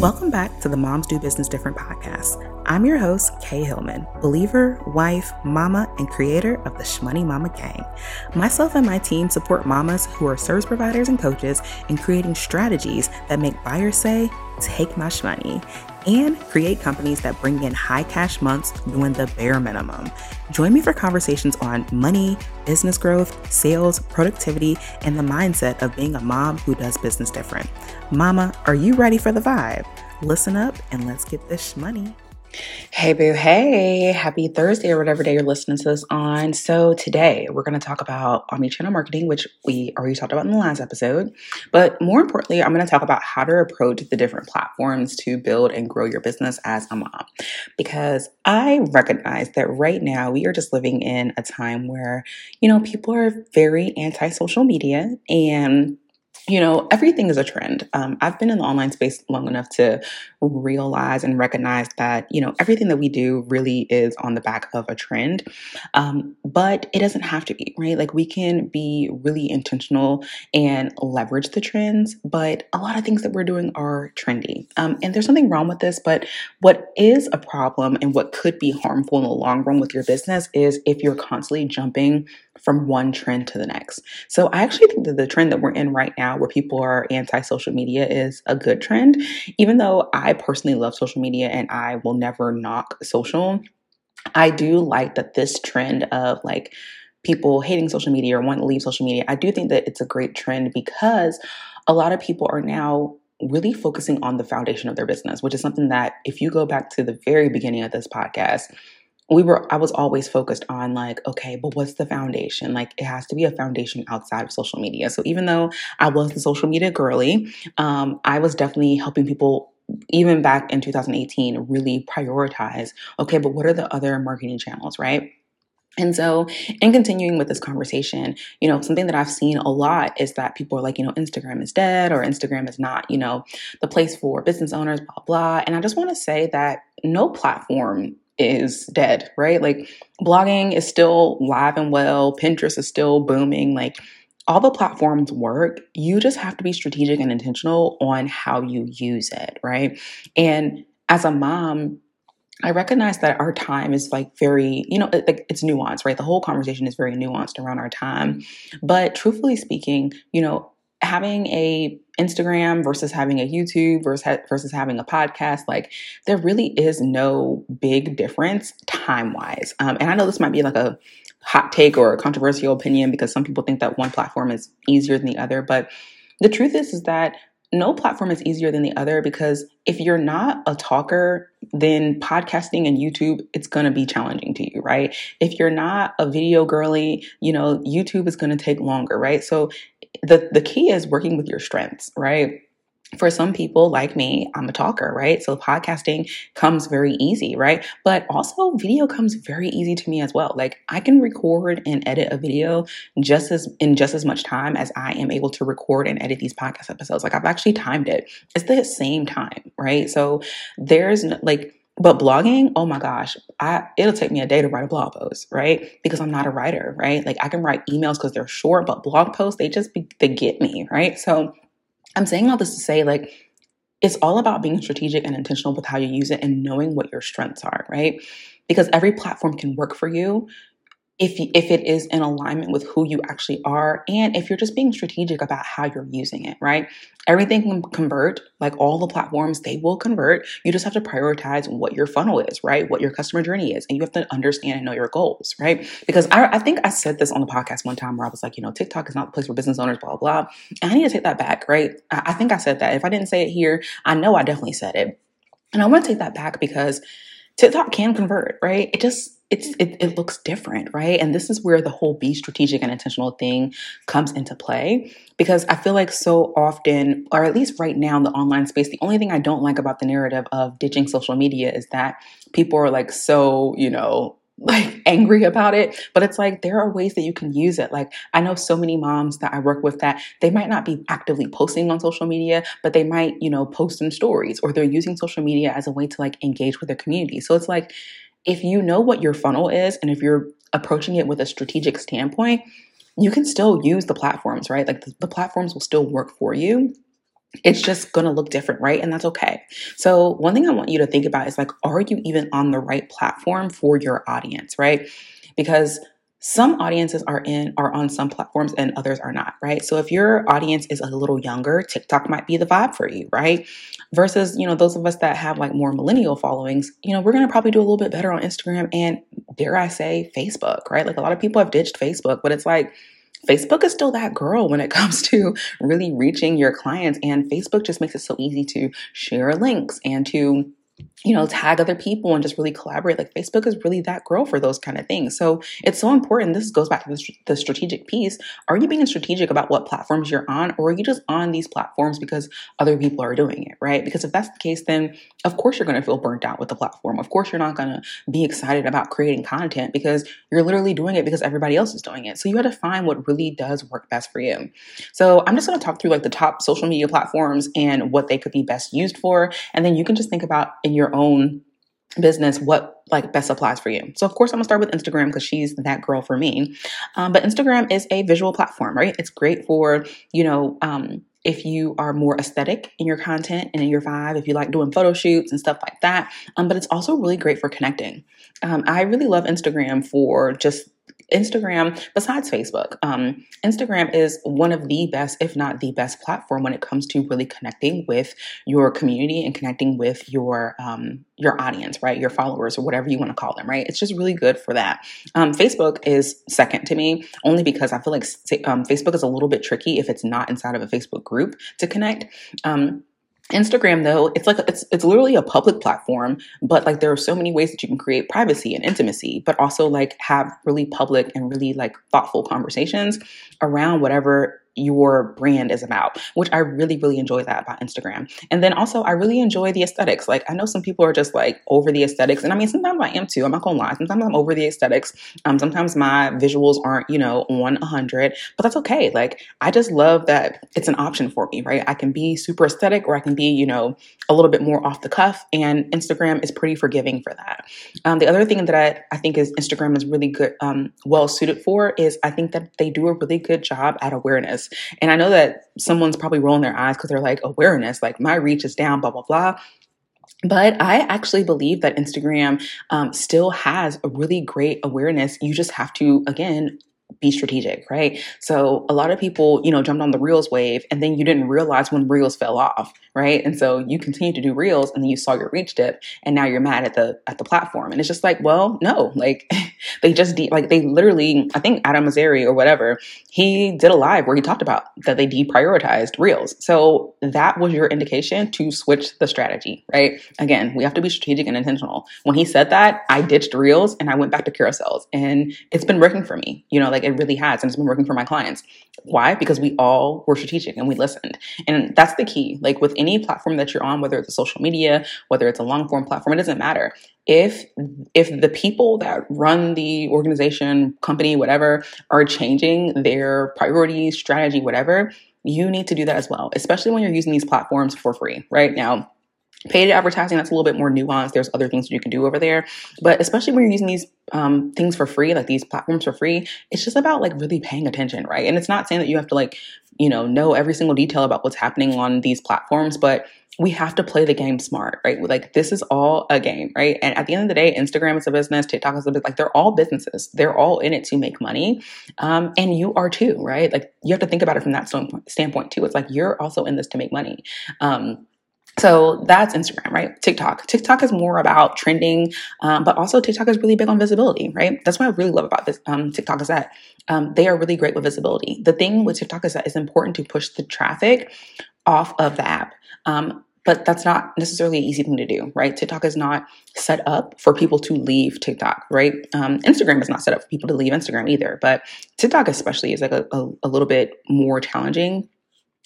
Welcome back to the Moms Do Business Different podcast. I'm your host, Kay Hillman, believer, wife, mama, and creator of the Shmoney Mama Gang. Myself and my team support mamas who are service providers and coaches in creating strategies that make buyers say, Take my shmoney and create companies that bring in high cash months doing the bare minimum. Join me for conversations on money, business growth, sales, productivity, and the mindset of being a mom who does business different. Mama, are you ready for the vibe? Listen up and let's get this money. Hey, boo. Hey, happy Thursday or whatever day you're listening to this on. So, today we're going to talk about omnichannel marketing, which we already talked about in the last episode. But more importantly, I'm going to talk about how to approach the different platforms to build and grow your business as a mom. Because I recognize that right now we are just living in a time where, you know, people are very anti social media and you know, everything is a trend. Um, I've been in the online space long enough to realize and recognize that, you know, everything that we do really is on the back of a trend. Um, but it doesn't have to be, right? Like we can be really intentional and leverage the trends, but a lot of things that we're doing are trendy. Um, and there's nothing wrong with this, but what is a problem and what could be harmful in the long run with your business is if you're constantly jumping from one trend to the next. So I actually think that the trend that we're in right now, where people are anti social media, is a good trend. Even though I personally love social media and I will never knock social, I do like that this trend of like people hating social media or wanting to leave social media, I do think that it's a great trend because a lot of people are now really focusing on the foundation of their business, which is something that if you go back to the very beginning of this podcast, we were i was always focused on like okay but what's the foundation? Like it has to be a foundation outside of social media. So even though i was the social media girly um, i was definitely helping people even back in 2018 really prioritize okay but what are the other marketing channels right? And so, in continuing with this conversation, you know, something that I've seen a lot is that people are like, you know, Instagram is dead or Instagram is not, you know, the place for business owners, blah, blah. And I just want to say that no platform is dead, right? Like blogging is still live and well, Pinterest is still booming. Like all the platforms work. You just have to be strategic and intentional on how you use it, right? And as a mom, I recognize that our time is like very, you know, like it's nuanced, right? The whole conversation is very nuanced around our time. But truthfully speaking, you know, having a Instagram versus having a YouTube versus versus having a podcast, like there really is no big difference time wise. Um, and I know this might be like a hot take or a controversial opinion because some people think that one platform is easier than the other, but the truth is is that no platform is easier than the other because if you're not a talker, then podcasting and YouTube, it's going to be challenging to you, right? If you're not a video girly, you know, YouTube is going to take longer, right? So the, the key is working with your strengths, right? for some people like me, I'm a talker, right? So podcasting comes very easy, right? But also video comes very easy to me as well. Like I can record and edit a video just as in just as much time as I am able to record and edit these podcast episodes. Like I've actually timed it. It's the same time, right? So there's like but blogging, oh my gosh, I it'll take me a day to write a blog post, right? Because I'm not a writer, right? Like I can write emails because they're short, but blog posts, they just be, they get me, right? So I'm saying all this to say, like, it's all about being strategic and intentional with how you use it and knowing what your strengths are, right? Because every platform can work for you, if if it is in alignment with who you actually are and if you're just being strategic about how you're using it right? Everything can convert like all the platforms they will convert. You just have to prioritize what your funnel is right? What your customer journey is and you have to understand and know your goals right? Because i, I think i said this on the podcast one time where i was like you know tiktok is not the place for business owners blah blah, blah. and i need to take that back right? I, I think i said that. If i didn't say it here i know i definitely said it. And i want to take that back because tiktok can convert right? It just it's it, it looks different right? And this is where the whole be strategic and intentional thing comes into play because i feel like so often or at least right now in the online space the only thing i don't like about the narrative of ditching social media is that people are like so you know like angry about it. But it's like there are ways that you can use it. Like i know so many moms that i work with that they might not be actively posting on social media but they might you know post some stories or they're using social media as a way to like engage with their community. So it's like if you know what your funnel is and if you're approaching it with a strategic standpoint, you can still use the platforms, right? Like the, the platforms will still work for you. it's just going to look different, right? And that's okay. So, one thing I want you to think about is like, are you even on the right platform for your audience, right? Because some audiences are in are on some platforms and others are not right so if your audience is a little younger tiktok might be the vibe for you right versus you know those of us that have like more millennial followings you know we're going to probably do a little bit better on instagram and dare i say facebook right like a lot of people have ditched facebook but it's like Facebook is still that girl when it comes to really reaching your clients. And Facebook just makes it so easy to share links and to you know, tag other people and just really collaborate. Like Facebook is really that girl for those kind of things. So it's so important. This goes back to the, the, strategic piece. Are you being strategic about what platforms you're on, or are you just on these platforms because other people are doing it, right? Because if that's the case, then of course you're going to feel burnt out with the platform. Of course you're not going to be excited about creating content because you're literally doing it because everybody else is doing it. So you got to find what really does work best for you. So I'm just going to talk through like the top social media platforms and what they could be best used for. And then you can just think about in your own business what like best applies for you so of course i'm gonna start with instagram because she's that girl for me um, but instagram is a visual platform right it's great for you know um, if you are more aesthetic in your content and in your vibe, if you like doing photo shoots and stuff like that. Um, but it's also really great for connecting. Um, I really love Instagram for just Instagram, besides Facebook, um, Instagram is one of the best, if not the best platform when it comes to really connecting with your community and connecting with your um, your audience, right? Your followers or whatever you want to call them, right? It's just really good for that. Um, Facebook is second to me only because I feel like um, Facebook is a little bit tricky if it's not inside of a Facebook group to connect. Um, Instagram though, it's like it's it's literally a public platform, but like there are so many ways that you can create privacy and intimacy, but also like have really public and really like thoughtful conversations around whatever your brand is about, which I really, really enjoy that about Instagram. And then also, I really enjoy the aesthetics. Like, I know some people are just like over the aesthetics. And I mean, sometimes I am too. I'm not gonna lie. Sometimes I'm over the aesthetics. Um, sometimes my visuals aren't, you know, on 100, but that's okay. Like, I just love that it's an option for me, right? I can be super aesthetic or I can be, you know, a little bit more off the cuff. And Instagram is pretty forgiving for that. Um, the other thing that I, I think is Instagram is really good, um, well suited for is I think that they do a really good job at awareness. And I know that someone's probably rolling their eyes because they're like, awareness, like my reach is down, blah, blah, blah. But I actually believe that Instagram um, still has a really great awareness. You just have to, again, be strategic, right? So a lot of people, you know, jumped on the Reels wave and then you didn't realize when Reels fell off, right? And so you continue to do Reels and then you saw your reach dip and now you're mad at the at the platform. And it's just like, well, no, like they just de- like they literally, I think Adam Mosseri or whatever, he did a live where he talked about that they deprioritized Reels. So that was your indication to switch the strategy, right? Again, we have to be strategic and intentional. When he said that, I ditched Reels and I went back to carousels and it's been working for me. You know, like it really has, and it's been working for my clients. Why? Because we all were strategic and we listened. And that's the key. Like with any platform that you're on, whether it's a social media, whether it's a long form platform, it doesn't matter. If if the people that run the organization, company, whatever, are changing their priorities, strategy, whatever, you need to do that as well, especially when you're using these platforms for free. Right now, Paid advertising, that's a little bit more nuanced. There's other things that you can do over there. But especially when you're using these um, things for free, like these platforms for free, it's just about like really paying attention, right? And it's not saying that you have to like, you know, know every single detail about what's happening on these platforms, but we have to play the game smart, right? Like this is all a game, right? And at the end of the day, Instagram is a business, TikTok is a business. Like they're all businesses. They're all in it to make money, um, and you are too, right? Like you have to think about it from that standpoint too. It's like you're also in this to make money. Um, so that's Instagram, right? TikTok. TikTok is more about trending, um, but also TikTok is really big on visibility, right? That's what I really love about this um, TikTok is that um, they are really great with visibility. The thing with TikTok is that it's important to push the traffic off of the app. Um, but that's not necessarily an easy thing to do, right? TikTok is not set up for people to leave TikTok, right? Um, Instagram is not set up for people to leave Instagram either, but TikTok especially is like a, a, a little bit more challenging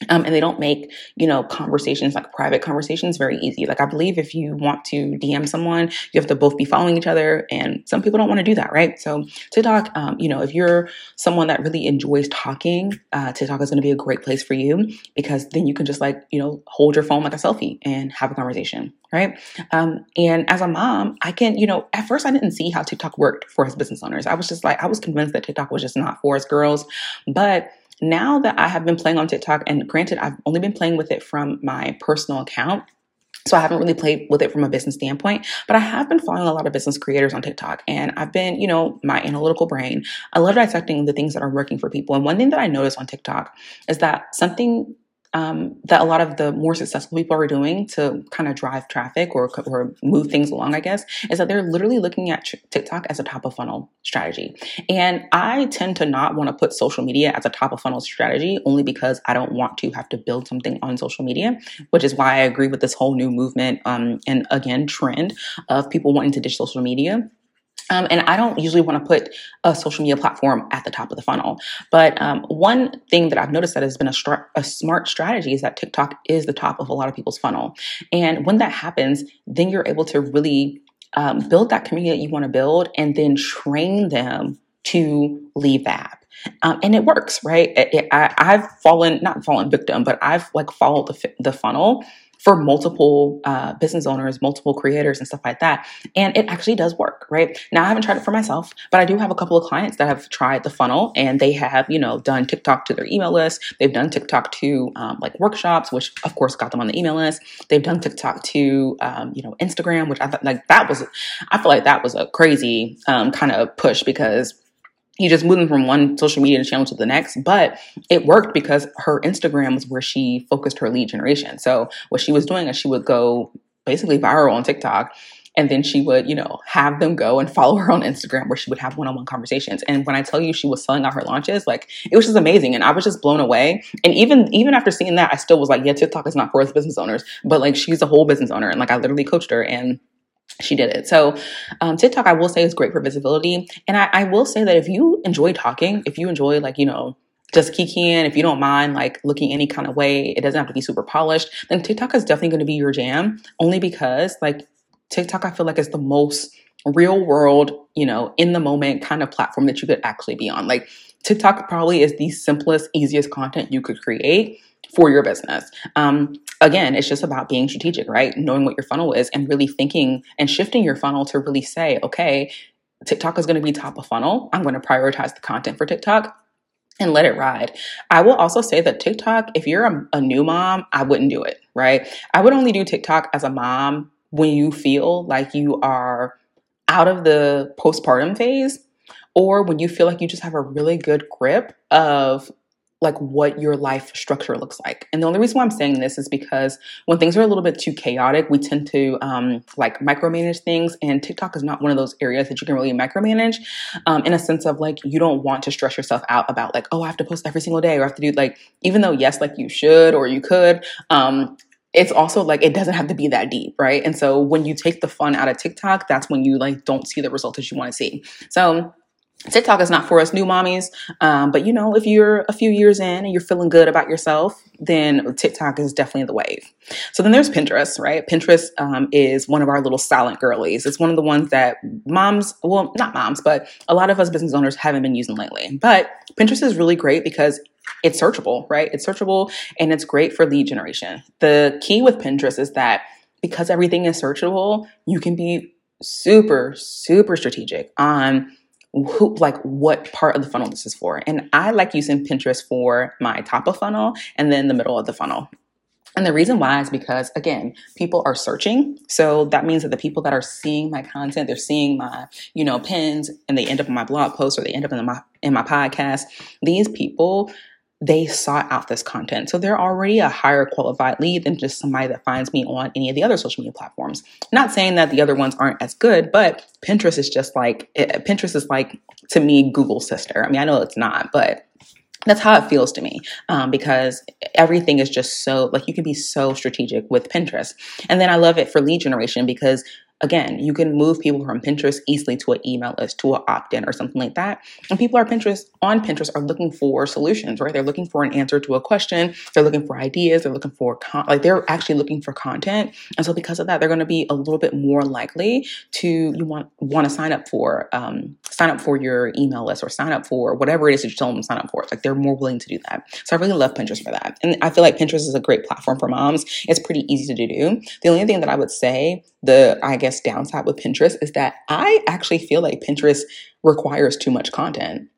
um, and they don't make you know conversations like private conversations very easy. Like i believe if you want to dm someone you have to both be following each other and some people don't want to do that right? So tiktok um, you know if you're someone that really enjoys talking uh, tiktok is going to be a great place for you because then you can just like you know hold your phone like a selfie and have a conversation right? Um, and as a mom i can you know at first i didn't see how tiktok worked for his business owners. I was just like i was convinced that tiktok was just not for us girls but now that I have been playing on TikTok, and granted, I've only been playing with it from my personal account. So I haven't really played with it from a business standpoint, but I have been following a lot of business creators on TikTok and I've been, you know, my analytical brain. I love dissecting the things that are working for people. And one thing that I noticed on TikTok is that something um, that a lot of the more successful people are doing to kind of drive traffic or, or move things along, I guess, is that they're literally looking at TikTok as a top of funnel strategy. And I tend to not want to put social media as a top of funnel strategy only because I don't want to have to build something on social media, which is why I agree with this whole new movement um, and again, trend of people wanting to ditch social media um, and I don't usually want to put a social media platform at the top of the funnel. But um, one thing that I've noticed that has been a, str- a smart strategy is that TikTok is the top of a lot of people's funnel. And when that happens, then you're able to really um, build that community that you want to build and then train them to leave the app. Um, and it works, right? It, it, I, have fallen, not fallen victim, but I've like followed the, the funnel for multiple uh, business owners, multiple creators, and stuff like that. And it actually does work, right? Now, I haven't tried it for myself, but I do have a couple of clients that have tried the funnel and they have, you know, done TikTok to their email list. They've done TikTok to um, like workshops, which of course got them on the email list. They've done TikTok to, um, you know, Instagram, which I thought like that was, I feel like that was a crazy um, kind of push because you just moving from one social media channel to the next but it worked because her instagram was where she focused her lead generation. So what she was doing is she would go basically viral on tiktok and then she would you know have them go and follow her on instagram where she would have one-on-one conversations. And when i tell you she was selling out her launches like it was just amazing and i was just blown away. And even even after seeing that i still was like yeah tiktok is not for us business owners but like she's a whole business owner and like i literally coached her and she did it. So, um, TikTok, I will say, is great for visibility. And I, I will say that if you enjoy talking, if you enjoy, like, you know, just kikiing, if you don't mind like looking any kind of way, it doesn't have to be super polished, then TikTok is definitely going to be your jam. Only because, like, TikTok, I feel like is the most real world, you know, in the moment kind of platform that you could actually be on. Like, TikTok probably is the simplest, easiest content you could create for your business. Um, again, it's just about being strategic, right? Knowing what your funnel is and really thinking and shifting your funnel to really say, okay, TikTok is going to be top of funnel. I'm going to prioritize the content for TikTok and let it ride. I will also say that TikTok, if you're a, a new mom, I wouldn't do it, right? I would only do TikTok as a mom when you feel like you are out of the postpartum phase or when you feel like you just have a really good grip of like what your life structure looks like. And the only reason why I'm saying this is because when things are a little bit too chaotic, we tend to um, like micromanage things. And TikTok is not one of those areas that you can really micromanage um, in a sense of like you don't want to stress yourself out about like, oh, I have to post every single day or I have to do like, even though, yes, like you should or you could, um, it's also like it doesn't have to be that deep, right? And so when you take the fun out of TikTok, that's when you like don't see the results that you want to see. So TikTok is not for us new mommies, um, but you know, if you're a few years in and you're feeling good about yourself, then TikTok is definitely the wave. So then there's Pinterest, right? Pinterest um, is one of our little silent girlies. It's one of the ones that moms, well, not moms, but a lot of us business owners haven't been using lately. But Pinterest is really great because it's searchable, right? It's searchable and it's great for lead generation. The key with Pinterest is that because everything is searchable, you can be super, super strategic on who like what part of the funnel this is for. And I like using Pinterest for my top of funnel and then the middle of the funnel. And the reason why is because again, people are searching. So that means that the people that are seeing my content, they're seeing my, you know, pins and they end up in my blog post or they end up in my in my podcast. These people they sought out this content. So they're already a higher qualified lead than just somebody that finds me on any of the other social media platforms. Not saying that the other ones aren't as good, but Pinterest is just like, it, Pinterest is like, to me, Google's sister. I mean, I know it's not, but that's how it feels to me um, because everything is just so like you can be so strategic with pinterest and then i love it for lead generation because Again, you can move people from Pinterest easily to an email list, to an opt-in or something like that. And people are Pinterest on Pinterest are looking for solutions, right? They're looking for an answer to a question. They're looking for ideas. They're looking for con- like they're actually looking for content. And so because of that, they're going to be a little bit more likely to you want want to sign up for um, sign up for your email list or sign up for whatever it is that you tell them to sign up for. It's like they're more willing to do that. So I really love Pinterest for that. And I feel like Pinterest is a great platform for moms. It's pretty easy to do. The only thing that I would say, the I guess downside with Pinterest is that I actually feel like Pinterest requires too much content.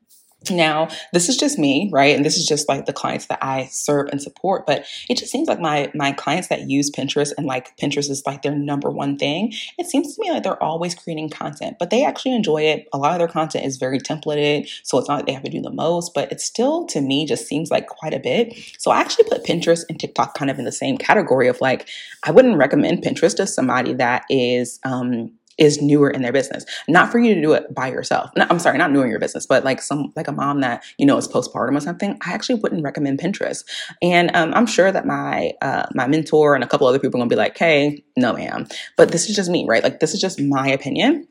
Now, this is just me, right? And this is just like the clients that I serve and support, but it just seems like my my clients that use Pinterest and like Pinterest is like their number one thing. It seems to me like they're always creating content, but they actually enjoy it. A lot of their content is very templated, so it's not like they have to do the most, but it still to me just seems like quite a bit. So I actually put Pinterest and TikTok kind of in the same category of like I wouldn't recommend Pinterest to somebody that is um is newer in their business. Not for you to do it by yourself. No, I'm sorry, not newer in your business, but like some like a mom that you know is postpartum or something. I actually wouldn't recommend Pinterest. And um, I'm sure that my uh, my mentor and a couple other people are gonna be like, "Hey, no, ma'am." But this is just me, right? Like this is just my opinion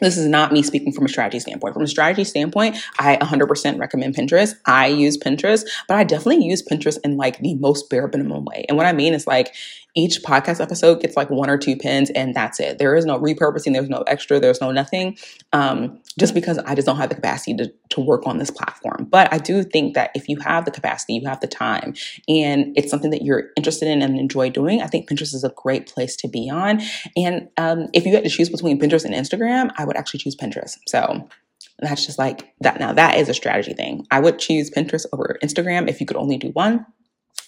this is not me speaking from a strategy standpoint. From a strategy standpoint, I 100% recommend Pinterest. I use Pinterest, but I definitely use Pinterest in like the most bare minimum way. And what I mean is like each podcast episode gets like one or two pins and that's it. There is no repurposing, there's no extra, there's no nothing. Um, just because I just don't have the capacity to, to work on this platform. But I do think that if you have the capacity, you have the time, and it's something that you're interested in and enjoy doing, I think Pinterest is a great place to be on. And um, if you had to choose between Pinterest and Instagram, I would actually choose Pinterest. So that's just like that. Now, that is a strategy thing. I would choose Pinterest over Instagram if you could only do one.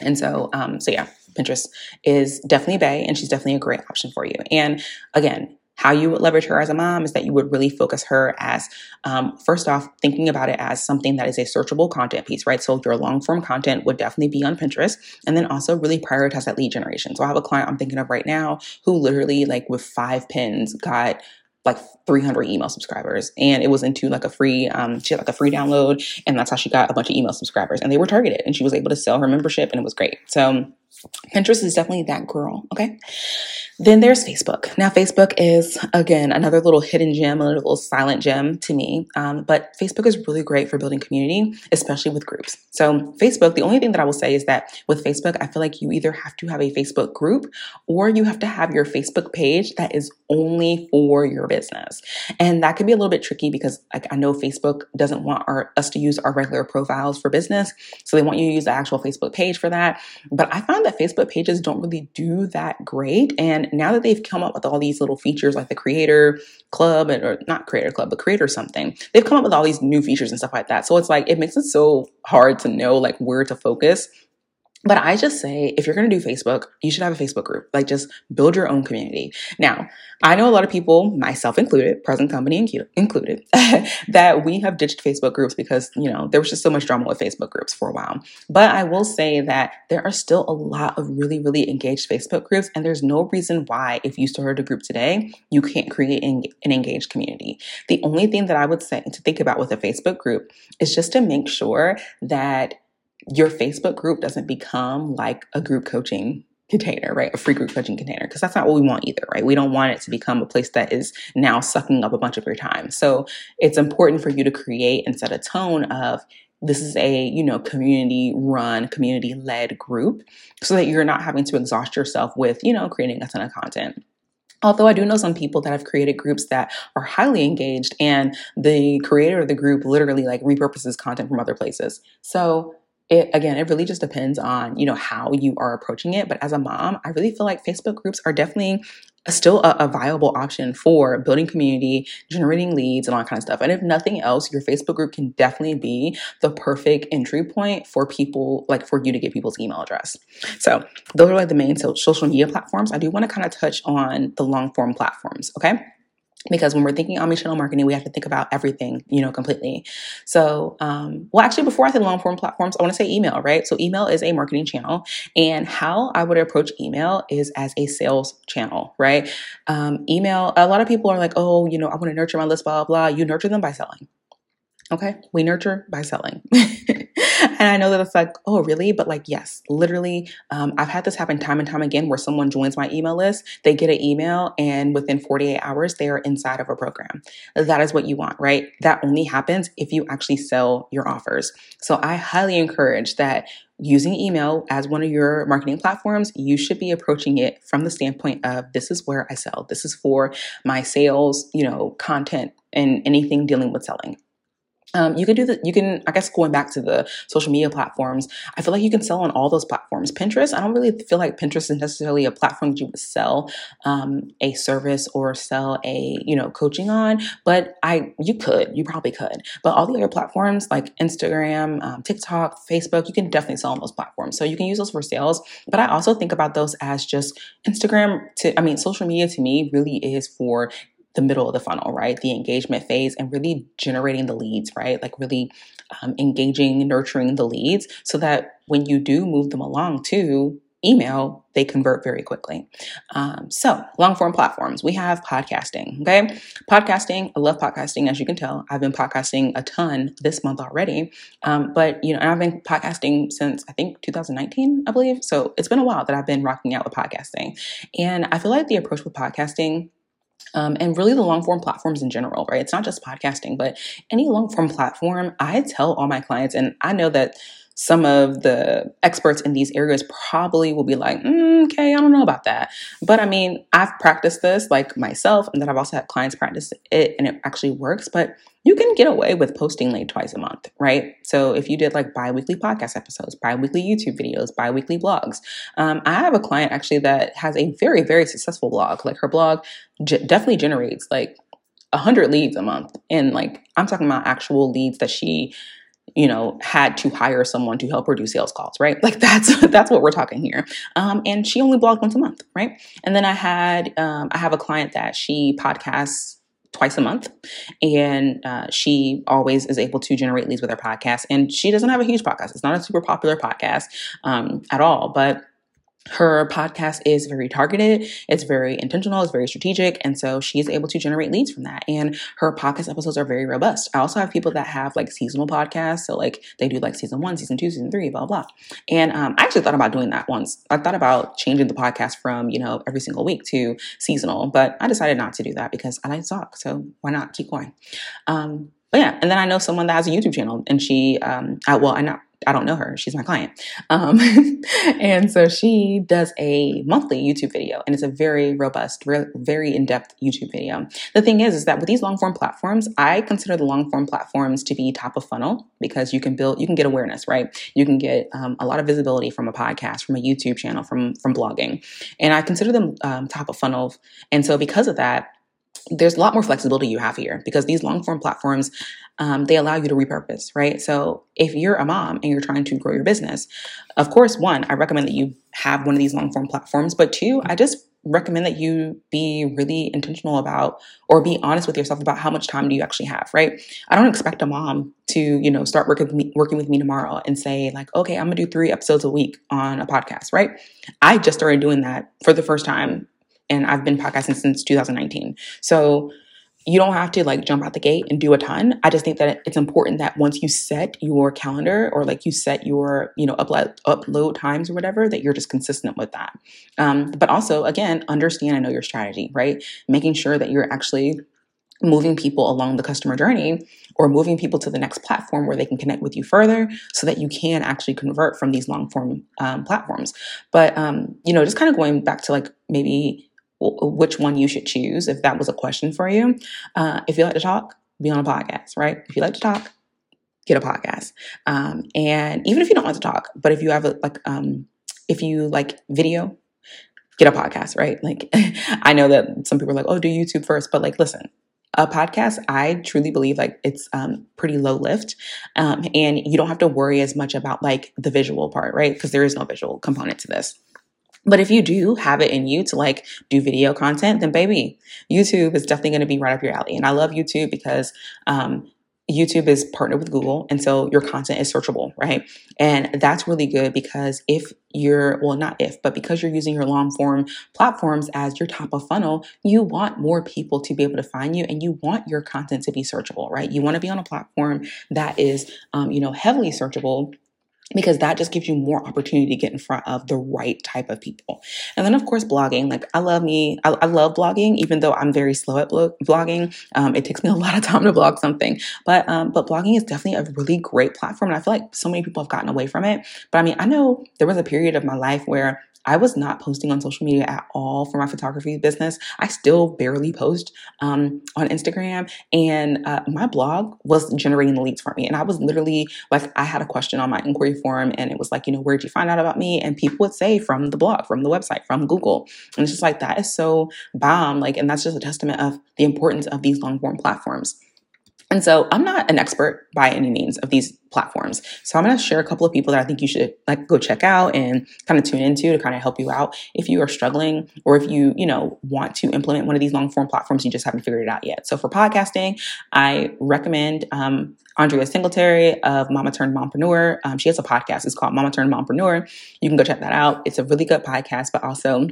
And so, um, so yeah, Pinterest is definitely Bay, and she's definitely a great option for you. And again, how you would leverage her as a mom is that you would really focus her as, um, first off, thinking about it as something that is a searchable content piece, right? So your long form content would definitely be on Pinterest. And then also really prioritize that lead generation. So I have a client I'm thinking of right now who literally, like, with five pins, got like 300 email subscribers and it was into like a free um she had like a free download and that's how she got a bunch of email subscribers and they were targeted and she was able to sell her membership and it was great. So pinterest is definitely that girl okay then there's Facebook. Now, Facebook is, again, another little hidden gem, a little silent gem to me. Um, but Facebook is really great for building community, especially with groups. So, Facebook, the only thing that I will say is that with Facebook, I feel like you either have to have a Facebook group or you have to have your Facebook page that is only for your business. And that can be a little bit tricky because like, I know Facebook doesn't want our, us to use our regular profiles for business. So, they want you to use the actual Facebook page for that. But I find that Facebook pages don't really do that great. And now that they've come up with all these little features like the creator club and, or not creator club, but creator something, they've come up with all these new features and stuff like that. So it's like, it makes it so hard to know like where to focus but I just say, if you're going to do Facebook, you should have a Facebook group. Like, just build your own community. Now, I know a lot of people, myself included, present company included, that we have ditched Facebook groups because, you know, there was just so much drama with Facebook groups for a while. But I will say that there are still a lot of really, really engaged Facebook groups. And there's no reason why, if you started a group today, you can't create an engaged community. The only thing that I would say to think about with a Facebook group is just to make sure that your Facebook group doesn't become like a group coaching container, right? A free group coaching container, because that's not what we want either, right? We don't want it to become a place that is now sucking up a bunch of your time. So it's important for you to create and set a tone of this is a, you know, community run, community led group so that you're not having to exhaust yourself with, you know, creating a ton of content. Although I do know some people that have created groups that are highly engaged and the creator of the group literally like repurposes content from other places. So it again it really just depends on you know how you are approaching it. But as a mom i really feel like facebook groups are definitely still a, a, viable option for building community generating leads and all that kind of stuff. And if nothing else your facebook group can definitely be the perfect entry point for people like for you to get people's email address. So those are like the main social media platforms. I do want to kind of touch on the long form platforms okay because when we're thinking omni-channel marketing we have to think about everything you know completely. So um, well actually before i say long form platforms i want to say email right? So email is a marketing channel and how i would approach email is as a sales channel right? Um, email a lot of people are like oh you know i want to nurture my list blah blah blah. You nurture them by selling okay we nurture by selling and I know that it's like, oh, really? But like, yes, literally, um, I've had this happen time and time again where someone joins my email list, they get an email, and within 48 hours, they are inside of a program. That is what you want, right? That only happens if you actually sell your offers. So I highly encourage that using email as one of your marketing platforms, you should be approaching it from the standpoint of this is where I sell. This is for my sales, you know, content and anything dealing with selling. Um, you can do the you can i guess going back to the social media platforms i feel like you can sell on all those platforms. Pinterest i don't really feel like pinterest is necessarily a platform that you would sell um, a service or sell a you know coaching on but i you could you probably could. But all the other platforms like instagram um, tiktok facebook you can definitely sell on those platforms. So you can use those for sales. But i also think about those as just instagram to i mean social media to me really is for the middle of the funnel, right? The engagement phase and really generating the leads, right? Like really um, engaging, nurturing the leads so that when you do move them along to email, they convert very quickly. Um, so, long form platforms, we have podcasting. Okay. Podcasting, I love podcasting, as you can tell. I've been podcasting a ton this month already. Um, but, you know, I've been podcasting since I think 2019, I believe. So, it's been a while that I've been rocking out with podcasting. And I feel like the approach with podcasting um, and really the long form platforms in general, right? It's not just podcasting, but any long form platform. I tell all my clients, and I know that some of the experts in these areas probably will be like, mm, okay, I don't know about that. But I mean, I've practiced this like myself, and then I've also had clients practice it, and it actually works. But you can get away with posting like twice a month, right? So if you did like bi weekly podcast episodes, bi weekly YouTube videos, bi weekly blogs. Um, I have a client actually that has a very, very successful blog. Like her blog definitely generates like 100 leads a month. And like, I'm talking about actual leads that she you know had to hire someone to help her do sales calls right? Like that's that's what we're talking here. Um, and she only blogged once a month right? And then i had um, i have a client that she podcasts twice a month and uh, she always is able to generate leads with her podcast and she doesn't have a huge podcast. It's not a super popular podcast um, at all but her podcast is very targeted, it's very intentional, it's very strategic. And so she's able to generate leads from that. And her podcast episodes are very robust. I also have people that have like seasonal podcasts. So, like, they do like season one, season two, season three, blah, blah. And um, I actually thought about doing that once. I thought about changing the podcast from, you know, every single week to seasonal, but I decided not to do that because I like to talk. So, why not keep going? Um, but yeah, and then I know someone that has a YouTube channel, and she, um, I, well, I know I don't know her. She's my client. Um, and so she does a monthly YouTube video and it's a very robust, very in-depth YouTube video. The thing is, is that with these long form platforms, I consider the long form platforms to be top of funnel because you can build, you can get awareness, right? You can get um, a lot of visibility from a podcast, from a YouTube channel, from, from blogging. And I consider them um, top of funnel. And so because of that, there's a lot more flexibility you have here because these long form platforms um, they allow you to repurpose right? So if you're a mom and you're trying to grow your business of course one i recommend that you have one of these long form platforms but two i just recommend that you be really intentional about or be honest with yourself about how much time do you actually have right? I don't expect a mom to you know start working with me, working with me tomorrow and say like okay i'm gonna do three episodes a week on a podcast right? I just started doing that for the first time and I've been podcasting since 2019. So you don't have to like jump out the gate and do a ton. I just think that it's important that once you set your calendar or like you set your, you know, upload upload times or whatever, that you're just consistent with that. Um, but also, again, understand and know your strategy, right? Making sure that you're actually moving people along the customer journey or moving people to the next platform where they can connect with you further so that you can actually convert from these long form um, platforms. But, um, you know, just kind of going back to like maybe which one you should choose if that was a question for you. Uh, if you like to talk, be on a podcast, right? If you like to talk, get a podcast. Um, and even if you don't like to talk, but if you have a, like, um, if you like video, get a podcast, right? Like, I know that some people are like, oh, do YouTube first, but like, listen, a podcast, I truly believe like it's um, pretty low lift, um, and you don't have to worry as much about like the visual part, right? Because there is no visual component to this. But if you do have it in you to like do video content, then baby, YouTube is definitely going to be right up your alley. And I love YouTube because um, YouTube is partnered with Google, and so your content is searchable, right? And that's really good because if you're, well, not if, but because you're using your long form platforms as your top of funnel, you want more people to be able to find you and you want your content to be searchable, right? You want to be on a platform that is, um, you know, heavily searchable because that just gives you more opportunity to get in front of the right type of people. And then, of course, blogging. Like, I love me, I, I love blogging, even though I'm very slow at blog- blogging. Um, it takes me a lot of time to blog something. But, um, but blogging is definitely a really great platform. And I feel like so many people have gotten away from it. But I mean, I know there was a period of my life where I was not posting on social media at all for my photography business. I still barely post um, on Instagram, and uh, my blog was generating the leads for me. And I was literally like, I had a question on my inquiry form, and it was like, you know, where'd you find out about me? And people would say from the blog, from the website, from Google. And it's just like, that is so bomb. Like, and that's just a testament of the importance of these long form platforms. And so I'm not an expert by any means of these platforms. So I'm going to share a couple of people that I think you should like go check out and kind of tune into to kind of help you out if you are struggling or if you, you know, want to implement one of these long form platforms you just haven't figured it out yet. So for podcasting, I recommend um, Andrea Singletary of Mama Turned Mompreneur. Um, she has a podcast. It's called Mama Turned Mompreneur. You can go check that out. It's a really good podcast, but also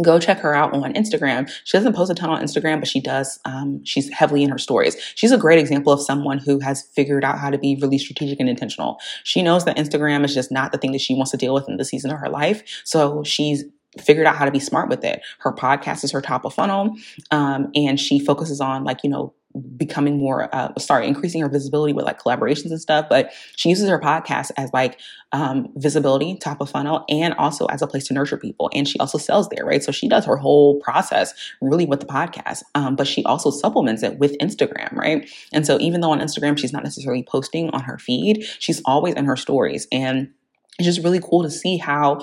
go check her out on Instagram. She doesn't post a ton on Instagram, but she does. Um, she's heavily in her stories. She's a great example of someone who has figured out how to be really strategic and intentional. She knows that Instagram is just not the thing that she wants to deal with in the season of her life. So she's figured out how to be smart with it. Her podcast is her top of funnel, um, and she focuses on like you know becoming more uh, sorry increasing her visibility with like collaborations and stuff but she uses her podcast as like um, visibility top of funnel and also as a place to nurture people and she also sells there right? So she does her whole process really with the podcast um, but she also supplements it with instagram right? And so even though on instagram she's not necessarily posting on her feed she's always in her stories and it's just really cool to see how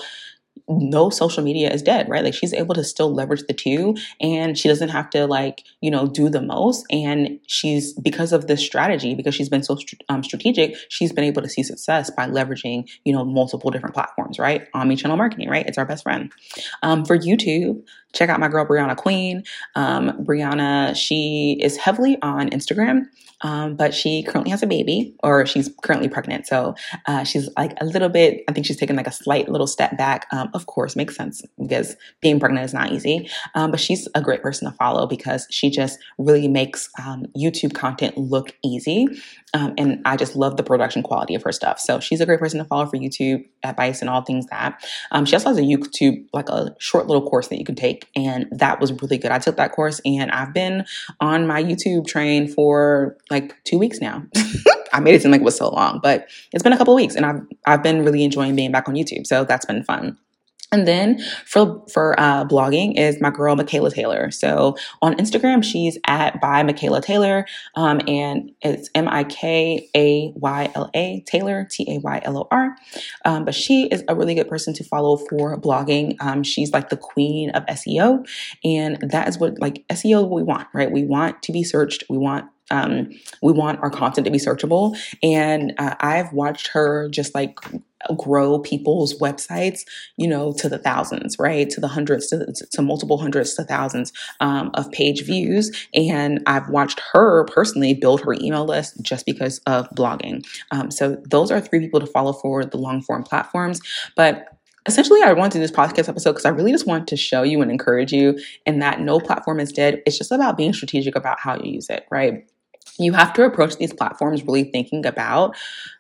no social media is dead, right? Like she's able to still leverage the two and she doesn't have to like, you know, do the most. And she's, because of this strategy, because she's been so um, strategic, she's been able to see success by leveraging, you know, multiple different platforms, right? Omni channel marketing, right? It's our best friend. Um, for YouTube, check out my girl Brianna Queen. Um, Brianna, she is heavily on Instagram, um, but she currently has a baby, or she's currently pregnant. So uh, she's like a little bit. I think she's taken like a slight little step back. Um, of course, makes sense because being pregnant is not easy. Um, but she's a great person to follow because she just really makes um, YouTube content look easy. Um, and I just love the production quality of her stuff. So she's a great person to follow for YouTube advice and all things that. Um, she also has a YouTube, like a short little course that you can take. And that was really good. I took that course and I've been on my YouTube train for like two weeks now. I made it seem like it was so long, but it's been a couple weeks and I've, I've been really enjoying being back on YouTube. So that's been fun. And then for for uh, blogging is my girl Mikayla Taylor. So on Instagram, she's at by Mikayla Taylor, um, and it's M I K A Y L A Taylor T A Y L O R. Um, but she is a really good person to follow for blogging. Um, she's like the queen of SEO, and that is what like SEO we want, right? We want to be searched. We want um, we want our content to be searchable. And uh, I've watched her just like grow people's websites, you know, to the thousands, right? To the hundreds, to, to multiple hundreds to thousands um, of page views. And I've watched her personally build her email list just because of blogging. Um, so those are three people to follow for the long form platforms. But essentially i wanted to do this podcast episode because i really just want to show you and encourage you in that no platform is dead it's just about being strategic about how you use it right you have to approach these platforms really thinking about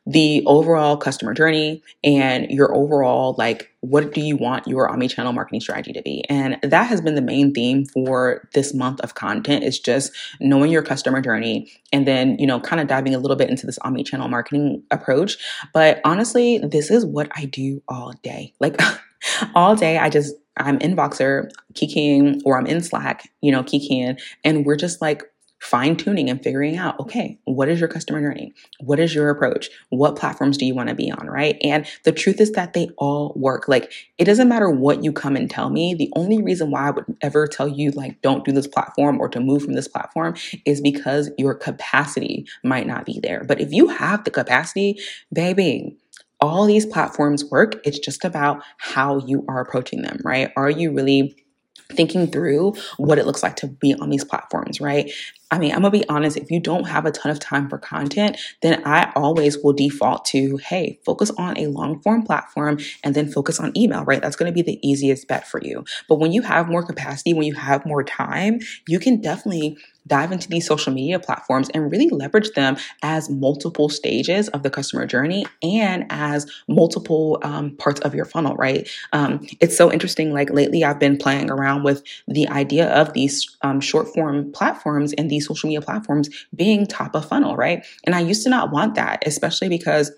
the overall customer journey and your overall like what do you want your omni-channel marketing strategy to be? And that has been the main theme for this month of content is just knowing your customer journey and then you know kind of diving a little bit into this omni-channel marketing approach. But honestly this is what i do all day. Like all day i just i'm in voxer keying or i'm in slack you know keying and we're just like fine tuning and figuring out, okay, what is your customer journey? What is your approach? What platforms do you want to be on, right? And the truth is that they all work. Like, it doesn't matter what you come and tell me. The only reason why I would ever tell you, like, don't do this platform or to move from this platform is because your capacity might not be there. But if you have the capacity, baby, all these platforms work. It's just about how you are approaching them, right? Are you really thinking through what it looks like to be on these platforms, right? I mean, I'm gonna be honest, if you don't have a ton of time for content, then I always will default to, hey, focus on a long form platform and then focus on email, right? That's gonna be the easiest bet for you. But when you have more capacity, when you have more time, you can definitely dive into these social media platforms and really leverage them as multiple stages of the customer journey and as multiple um, parts of your funnel, right? Um, it's so interesting. Like lately, I've been playing around with the idea of these um, short form platforms and these these social media platforms being top of funnel, right? And I used to not want that, especially because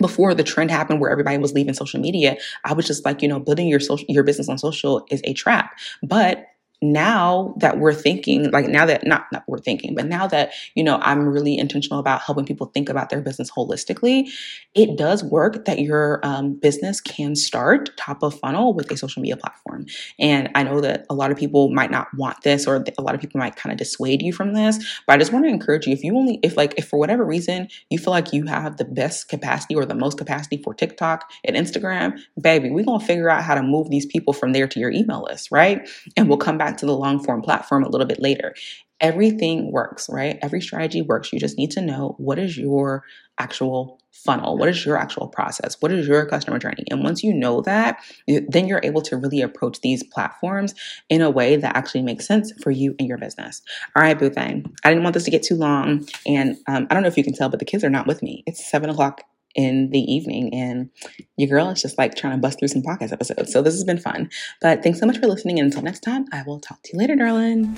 before the trend happened where everybody was leaving social media, I was just like, you know, building your social your business on social is a trap. But now that we're thinking like now that not not we're thinking but now that you know i'm really intentional about helping people think about their business holistically it does work that your um, business can start top of funnel with a social media platform. And i know that a lot of people might not want this or a lot of people might kind of dissuade you from this but i just want to encourage you if you only if like if for whatever reason you feel like you have the best capacity or the most capacity for tiktok and instagram baby we're going to figure out how to move these people from there to your email list right? And we'll come back back to the long form platform a little bit later. Everything works, right? Every strategy works. You just need to know what is your actual funnel? What is your actual process? What is your customer journey? And once you know that, then you're able to really approach these platforms in a way that actually makes sense for you and your business. All right, boo. I didn't want this to get too long. And um, I don't know if you can tell, but the kids are not with me. It's seven o'clock in the evening. And your girl is just like trying to bust through some podcast episodes. So this has been fun. But thanks so much for listening. And until next time, I will talk to you later, darling.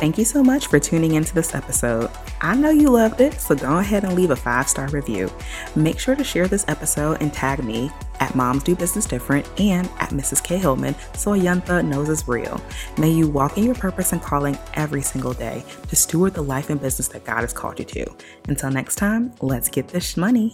Thank you so much for tuning into this episode. I know you loved it, so go ahead and leave a five star review. Make sure to share this episode and tag me at Moms Do Business Different and at Mrs. K. Hillman so a knows it's real. May you walk in your purpose and calling every single day to steward the life and business that God has called you to. Until next time, let's get this money.